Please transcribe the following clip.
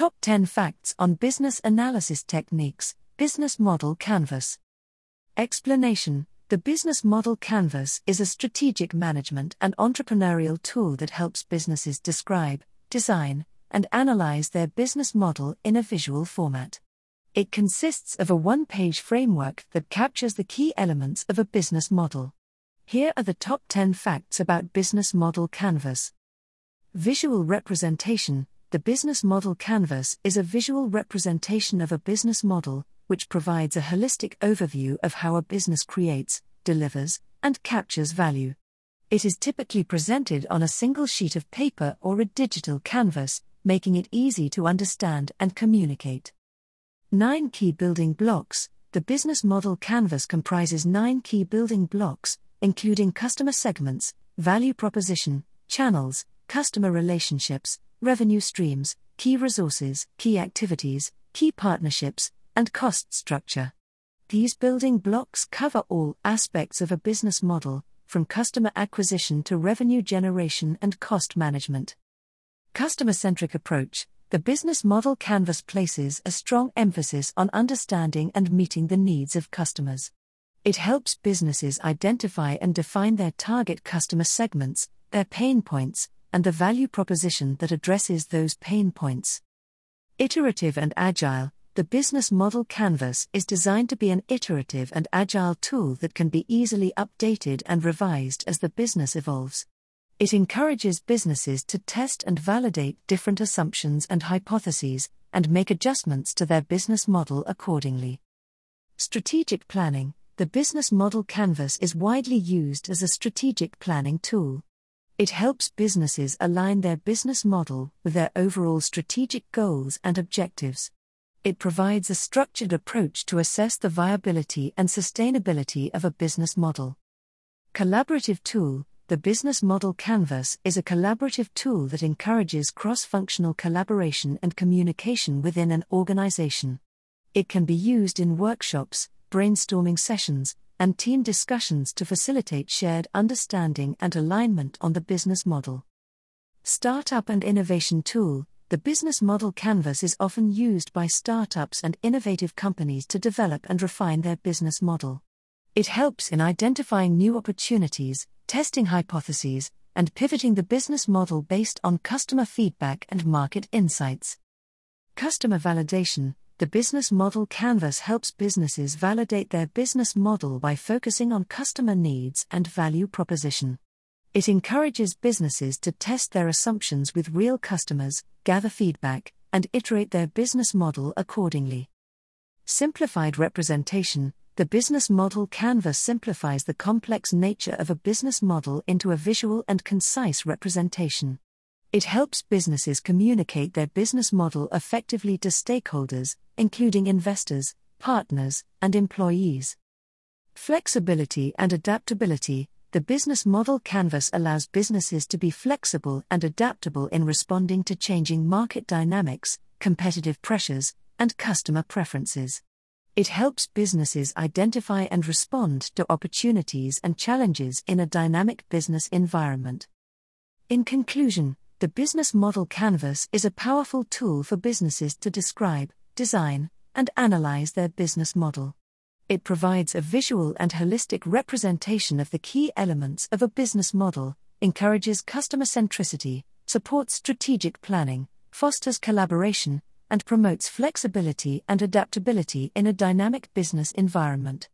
Top 10 Facts on Business Analysis Techniques, Business Model Canvas. Explanation The Business Model Canvas is a strategic management and entrepreneurial tool that helps businesses describe, design, and analyze their business model in a visual format. It consists of a one page framework that captures the key elements of a business model. Here are the top 10 facts about Business Model Canvas. Visual representation The Business Model Canvas is a visual representation of a business model, which provides a holistic overview of how a business creates, delivers, and captures value. It is typically presented on a single sheet of paper or a digital canvas, making it easy to understand and communicate. 9 Key Building Blocks The business model canvas comprises nine key building blocks, including customer segments, value proposition, channels, customer relationships, revenue streams, key resources, key activities, key partnerships, and cost structure. These building blocks cover all aspects of a business model, from customer acquisition to revenue generation and cost management. Customer centric approach the business model canvas places a strong emphasis on understanding and meeting the needs of customers. It helps businesses identify and define their target customer segments, their pain points, and the value proposition that addresses those pain points. Iterative and agile, the business model canvas is designed to be an iterative and agile tool that can be easily updated and revised as the business evolves. It encourages businesses to test and validate different assumptions and hypotheses, and make adjustments to their business model accordingly. Strategic planning The business model canvas is widely used as a strategic planning tool. It helps businesses align their business model with their overall strategic goals and objectives. It provides a structured approach to assess the viability and sustainability of a business model. Collaborative tool the Business Model Canvas is a collaborative tool that encourages cross functional collaboration and communication within an organization. It can be used in workshops, brainstorming sessions, and team discussions to facilitate shared understanding and alignment on the business model. Startup and Innovation Tool The Business Model Canvas is often used by startups and innovative companies to develop and refine their business model. It helps in identifying new opportunities, testing hypotheses, and pivoting the business model based on customer feedback and market insights. Customer validation The business model canvas helps businesses validate their business model by focusing on customer needs and value proposition. It encourages businesses to test their assumptions with real customers, gather feedback, and iterate their business model accordingly. Simplified representation the business model canvas simplifies the complex nature of a business model into a visual and concise representation. It helps businesses communicate their business model effectively to stakeholders, including investors, partners, and employees. Flexibility and adaptability The business model canvas allows businesses to be flexible and adaptable in responding to changing market dynamics, competitive pressures, and customer preferences. It helps businesses identify and respond to opportunities and challenges in a dynamic business environment. In conclusion, the Business Model Canvas is a powerful tool for businesses to describe, design, and analyze their business model. It provides a visual and holistic representation of the key elements of a business model, encourages customer centricity, supports strategic planning, fosters collaboration, and promotes flexibility and adaptability in a dynamic business environment.